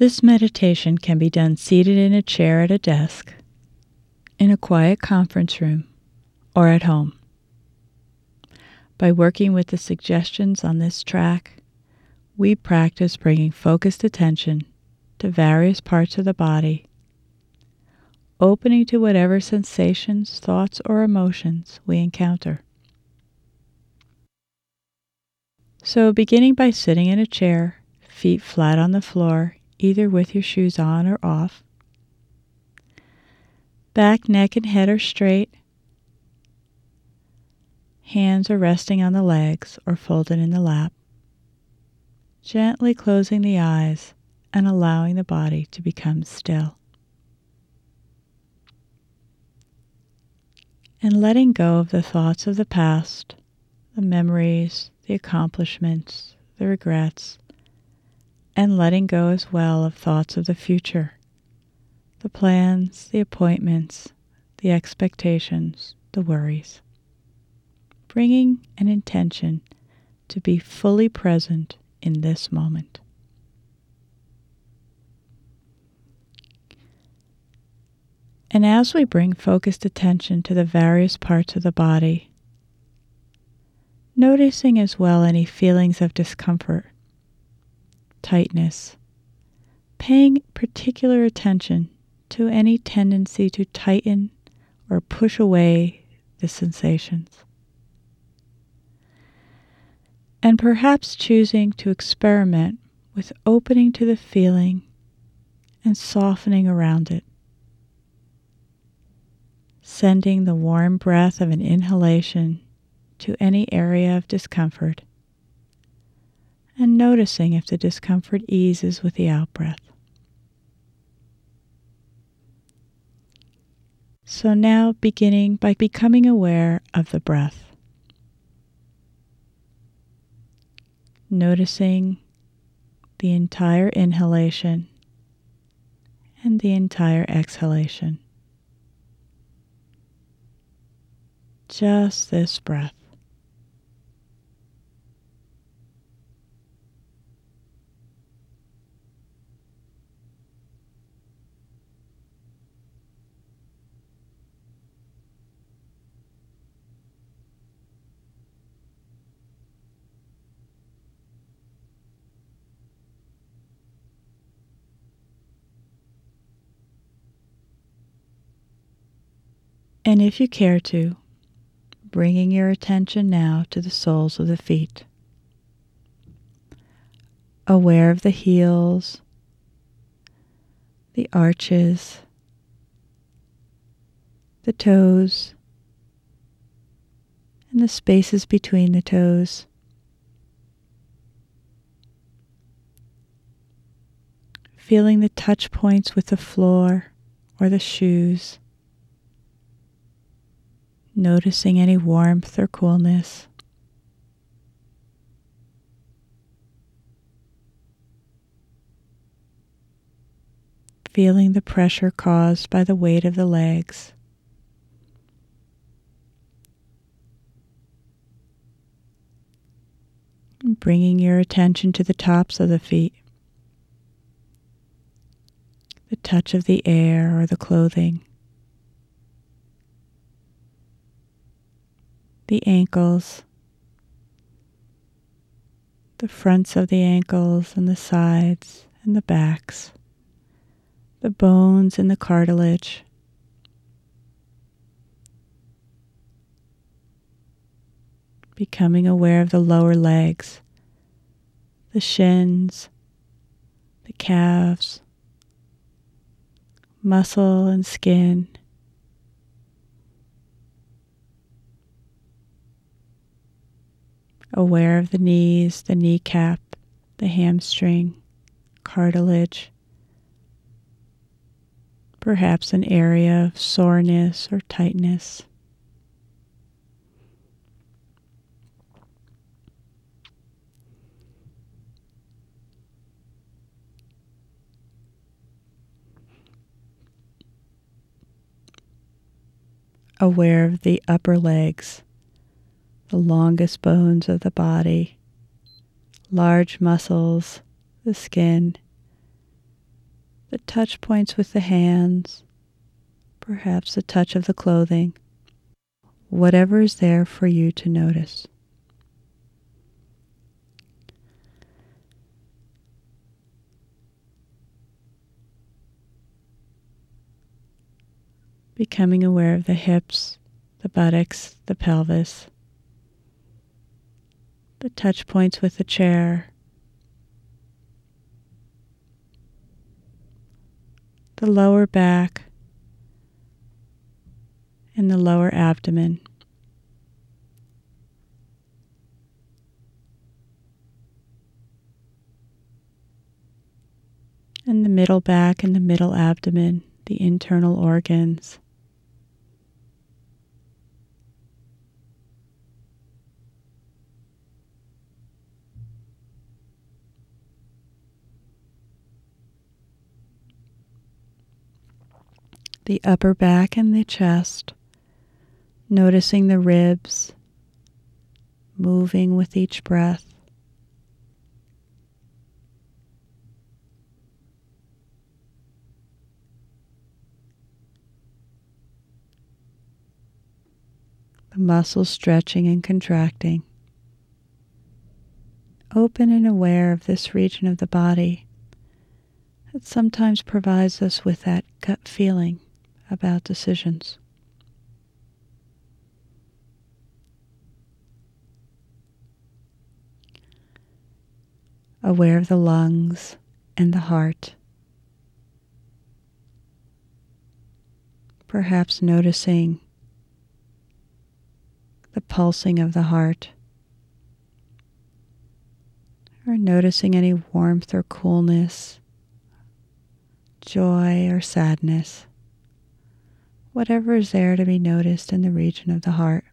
This meditation can be done seated in a chair at a desk, in a quiet conference room, or at home. By working with the suggestions on this track, we practice bringing focused attention to various parts of the body, opening to whatever sensations, thoughts, or emotions we encounter. So, beginning by sitting in a chair, feet flat on the floor, either with your shoes on or off. Back, neck, and head are straight. Hands are resting on the legs or folded in the lap. Gently closing the eyes and allowing the body to become still. And letting go of the thoughts of the past, the memories, the accomplishments, the regrets, and letting go as well of thoughts of the future, the plans, the appointments, the expectations, the worries. Bringing an intention to be fully present in this moment. And as we bring focused attention to the various parts of the body, noticing as well any feelings of discomfort tightness, paying particular attention to any tendency to tighten or push away the sensations. And perhaps choosing to experiment with opening to the feeling and softening around it. Sending the warm breath of an inhalation to any area of discomfort and noticing if the discomfort eases with the out breath. So now beginning by becoming aware of the breath. Noticing the entire inhalation and the entire exhalation. Just this breath. And if you care to, bringing your attention now to the soles of the feet. Aware of the heels, the arches, the toes, and the spaces between the toes. Feeling the touch points with the floor or the shoes noticing any warmth or coolness. Feeling the pressure caused by the weight of the legs. Bringing your attention to the tops of the feet, the touch of the air or the clothing. The ankles, the fronts of the ankles and the sides and the backs, the bones and the cartilage. Becoming aware of the lower legs, the shins, the calves, muscle and skin. Aware of the knees, the kneecap, the hamstring, cartilage, perhaps an area of soreness or tightness. Aware of the upper legs the longest bones of the body, large muscles, the skin, the touch points with the hands, perhaps the touch of the clothing, whatever is there for you to notice. Becoming aware of the hips, the buttocks, the pelvis, the touch points with the chair, the lower back, and the lower abdomen. And the middle back and the middle abdomen, the internal organs. The upper back and the chest, noticing the ribs moving with each breath. The muscles stretching and contracting. Open and aware of this region of the body that sometimes provides us with that gut feeling about decisions. Aware of the lungs and the heart. Perhaps noticing the pulsing of the heart, or noticing any warmth or coolness, joy or sadness whatever is there to be noticed in the region of the heart.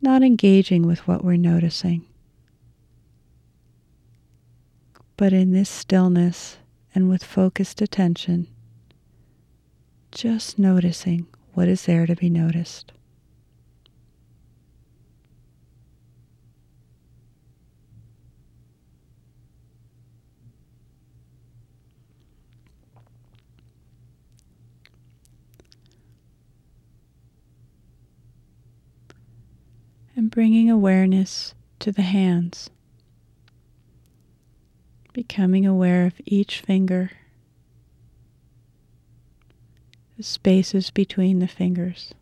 Not engaging with what we're noticing, but in this stillness and with focused attention, just noticing what is there to be noticed. And bringing awareness to the hands, becoming aware of each finger, the spaces between the fingers.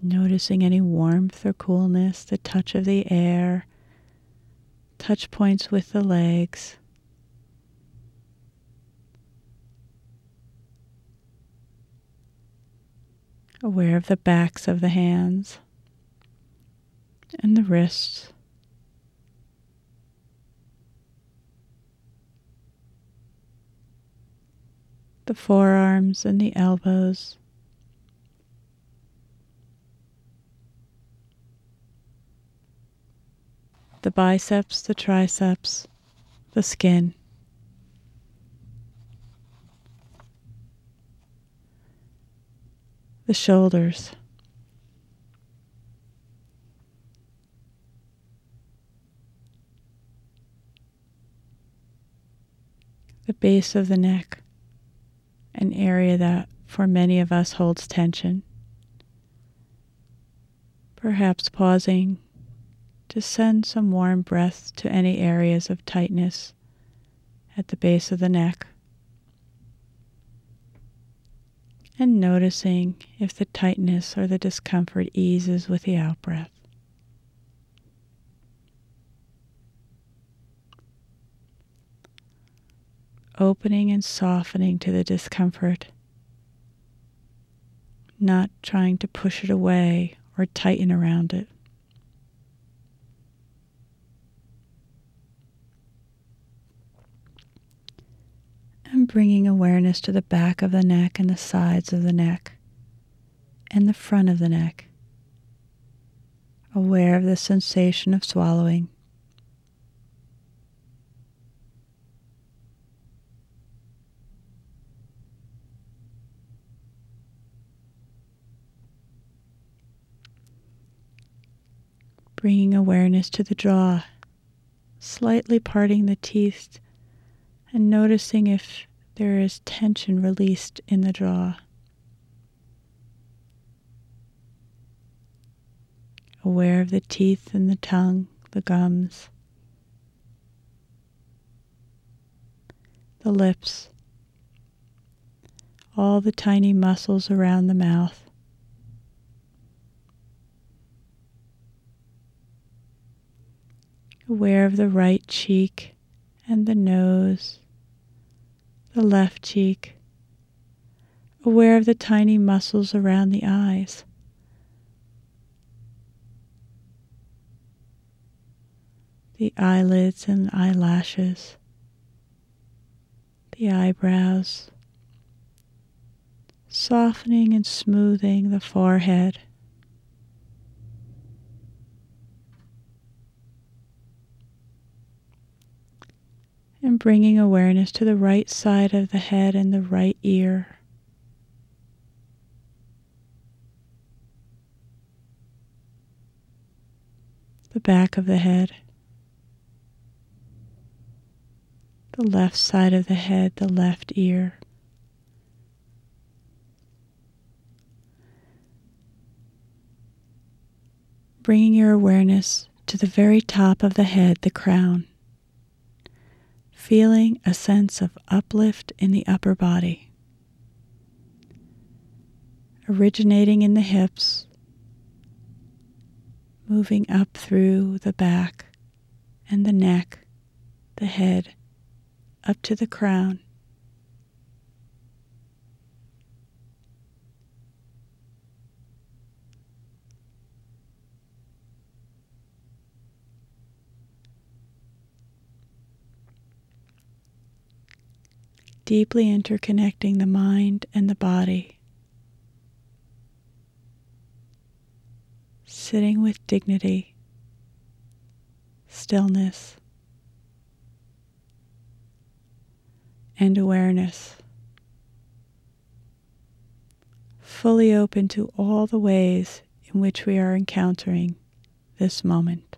Noticing any warmth or coolness, the touch of the air, touch points with the legs. Aware of the backs of the hands and the wrists. The forearms and the elbows. The biceps, the triceps, the skin. The shoulders. The base of the neck, an area that for many of us holds tension. Perhaps pausing to send some warm breath to any areas of tightness at the base of the neck. And noticing if the tightness or the discomfort eases with the outbreath. Opening and softening to the discomfort, not trying to push it away or tighten around it. bringing awareness to the back of the neck and the sides of the neck and the front of the neck. Aware of the sensation of swallowing. Bringing awareness to the jaw, slightly parting the teeth and noticing if there is tension released in the jaw. Aware of the teeth and the tongue, the gums, the lips, all the tiny muscles around the mouth. Aware of the right cheek and the nose the left cheek, aware of the tiny muscles around the eyes. The eyelids and eyelashes, the eyebrows, softening and smoothing the forehead. Bringing awareness to the right side of the head and the right ear. The back of the head, the left side of the head, the left ear. Bringing your awareness to the very top of the head, the crown feeling a sense of uplift in the upper body, originating in the hips, moving up through the back and the neck, the head, up to the crown. Deeply interconnecting the mind and the body, sitting with dignity, stillness, and awareness, fully open to all the ways in which we are encountering this moment.